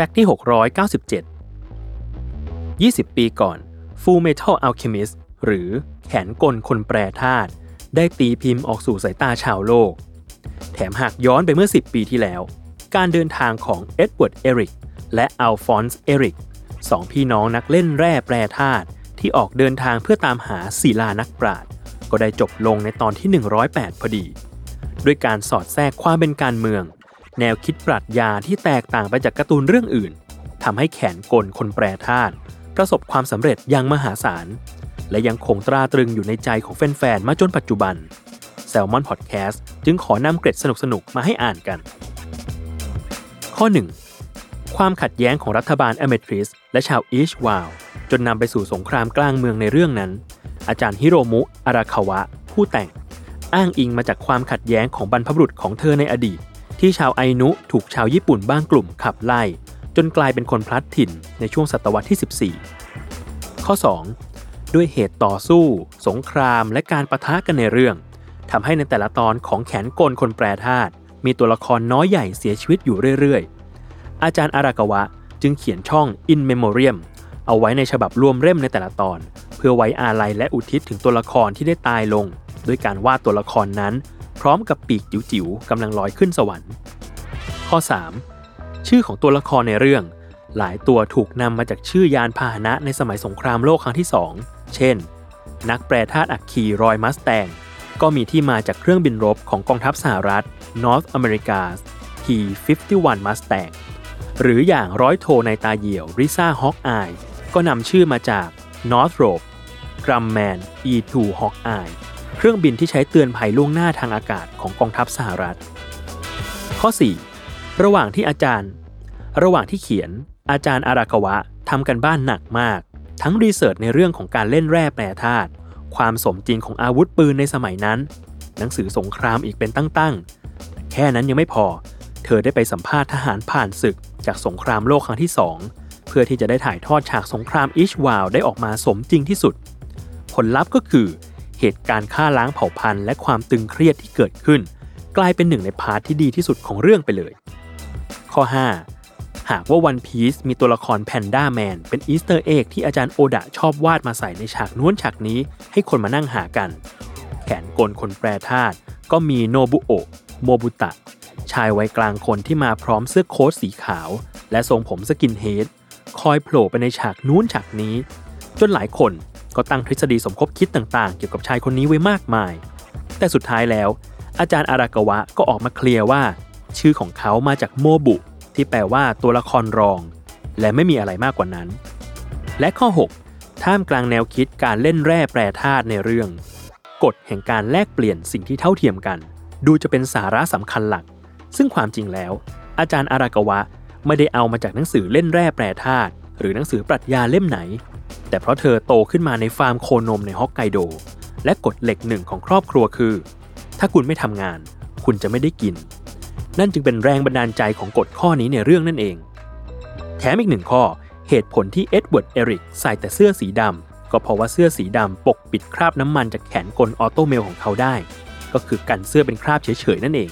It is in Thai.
fact ที่ 697 20 ปีก่อน Fullmetal Alchemist หรือแขนกลคนแปรธาตุได้ตีพิมพ์ออกสู่สายตาชาวโลก แถมหากย้อนไปเมื่อ 10 ปีที่แล้ว การเดินทางของเอ็ดเวิร์ดเอลริคและอัลฟอนส์เอลริคสองพี่น้องนักเล่นแร่แปรธาตุที่ออกเดินทางเพื่อตามหาศิลานักปราชญ์ก็ได้จบลงในตอนที่ 108 พอดี ด้วยการสอดแทรกความเป็นการเมือง แนวคิดปรัชญาที่แตกต่างไปจากการ์ตูนเรื่องอื่นทำให้แขนกลคนแปรธาตุประสบความสำเร็จอย่างมหาศาล และยังคงตราตรึงอยู่ในใจของแฟนๆมาจนปัจจุบัน Salmon Podcast จึงขอนำเกร็ดสนุกๆ มาให้อ่านกัน ข้อ 1. ความขัดแย้งของรัฐบาลอเมทริสและชาวอีชวาวจนนำไปสู่สงครามกลางเมืองในเรื่องนั้น อาจารย์ฮิโรมุอาราคาวะ ผู้แต่ง อ้างอิงมาจากความขัดแย้งของบรรพบุรุษของเธอในอดีต ที่ชาวไอนุถูกชาวญี่ปุ่นบ้างกลุ่มขับไล่ จนกลายเป็นคนพลัดถิ่นในช่วงศตวรรษที่ 14 ข้อ 2. ด้วยเหตุต่อสู้ สงครามและการประทะกันในเรื่องทำให้ในแต่ละตอนของแขนกลคนแปรธาตุมีตัวละครน้อยใหญ่เสียชีวิตอยู่เรื่อยๆ อาจารย์อารากาวะจึงเขียนช่อง In Memoriam เอาไว้ในฉบับรวมเล่มในแต่ละตอน เพื่อไว้อาลัยและอุทิศถึงตัวละครที่ได้ตายลง ด้วยการวาดตัวละครนั้น พร้อมกับปีกจิ๋วๆกำลังลอยขึ้นสวรรค์ ข้อ 3. ชื่อของตัวละครในเรื่อง หลายตัวถูกนำมาจากชื่อยานพาหนะในสมัยสงครามโลกครั้งที่ 2 เช่น นักแปรธาตุอัคคีรอยมัสแตง ก็มีที่มาจากเครื่องบินรบของกองทัพสหรัฐ North America T-51 Mustang หรืออย่างร้อยโทในตาเหี่ยวริซ่าฮอกอายก็นำชื่อมาจาก Northrop Grumman E2 Hawkeye เครื่องบินที่ใช้เตือนภัยล่วงหน้าทางอากาศของกองทัพสหรัฐ ข้อ 4. ระหว่างที่อาจารย์ ระหว่างที่เขียน อาจารย์อารากาวะทำกันบ้านหนักมาก ทั้งรีเสิร์ชในเรื่องของการเล่นแร่แปรธาตุความสมจริงของอาวุธปืนในสมัยนั้น หนังสือสงครามอีกเป็นตั้งๆแค่นั้นยังไม่พอ เธอได้ไปสัมภาษณ์ทหารผ่านศึกจากสงครามโลกครั้งที่2เพื่อที่จะได้ถ่ายทอดฉากสงครามอิชวาลได้ออกมาสมจริงที่สุด ผลลัพธ์ก็คือ เหตุการณ์ฆ่าล้างเผ่าพันธุ์และความตึงเครียดที่เกิดขึ้น กลายเป็นหนึ่งใน part ที่ดีที่สุดของเรื่องไปเลย ข้อ 5 หากว่าวันพีซมีตัวละครแพนด้าแมนเป็น easter egg ที่อาจารย์โอดะชอบวาดมาใส่ในฉากนู้นฉากนี้ให้คนมานั่งหากัน แขนกลคนแปรธาตุก็มีโนบุโอะโมบุตะ ชายวัยกลางคนที่มาพร้อมเสื้อโค้ทสีขาว และทรงผม skinhead คอยโผล่ไปในฉากนู้นฉากนี้ จนหลายคน ก็ตั้งทฤษฎีสมคบคิดต่างๆ เกี่ยวกับชายคนนี้ไว้มากมาย แต่สุดท้ายแล้ว อาจารย์อารากาวะก็ออกมาเคลียร์ว่า ชื่อของเขามาจากโมบุ ที่แปลว่าตัวละครรอง และไม่มีอะไรมากกว่านั้น และข้อ 6 ท่ามกลางแนวคิดการเล่นแร่แปรธาตุในเรื่อง กฎแห่งการแลกเปลี่ยนสิ่งที่เท่าเทียมกัน ดูจะเป็นสาระสำคัญหลัก ซึ่งความจริงแล้ว อาจารย์อารากาวะไม่ได้เอามาจากหนังสือเล่นแร่แปรธาตุ หรือหนังสือปรัชญาเล่มไหน แต่เพราะเธอโตขึ้นมาในฟาร์มโคนมในฮอกไกโด และกฎเหล็กหนึ่งของครอบครัวคือ ถ้าคุณไม่ทำงาน คุณจะไม่ได้กิน นั่นจึงเป็นแรงบันดาลใจของกฎข้อนี้ในเรื่องนั่นเอง แถมอีกหนึ่งข้อเหตุผลที่เอ็ดเวิร์ดเอลริคใส่แต่เสื้อสีดำก็เพราะว่าเสื้อสีดำปกปิดคราบน้ำมันจากแขนกล automail ของเขาได้ ก็คือกันเสื้อเป็นคราบเฉยๆนั่นเอง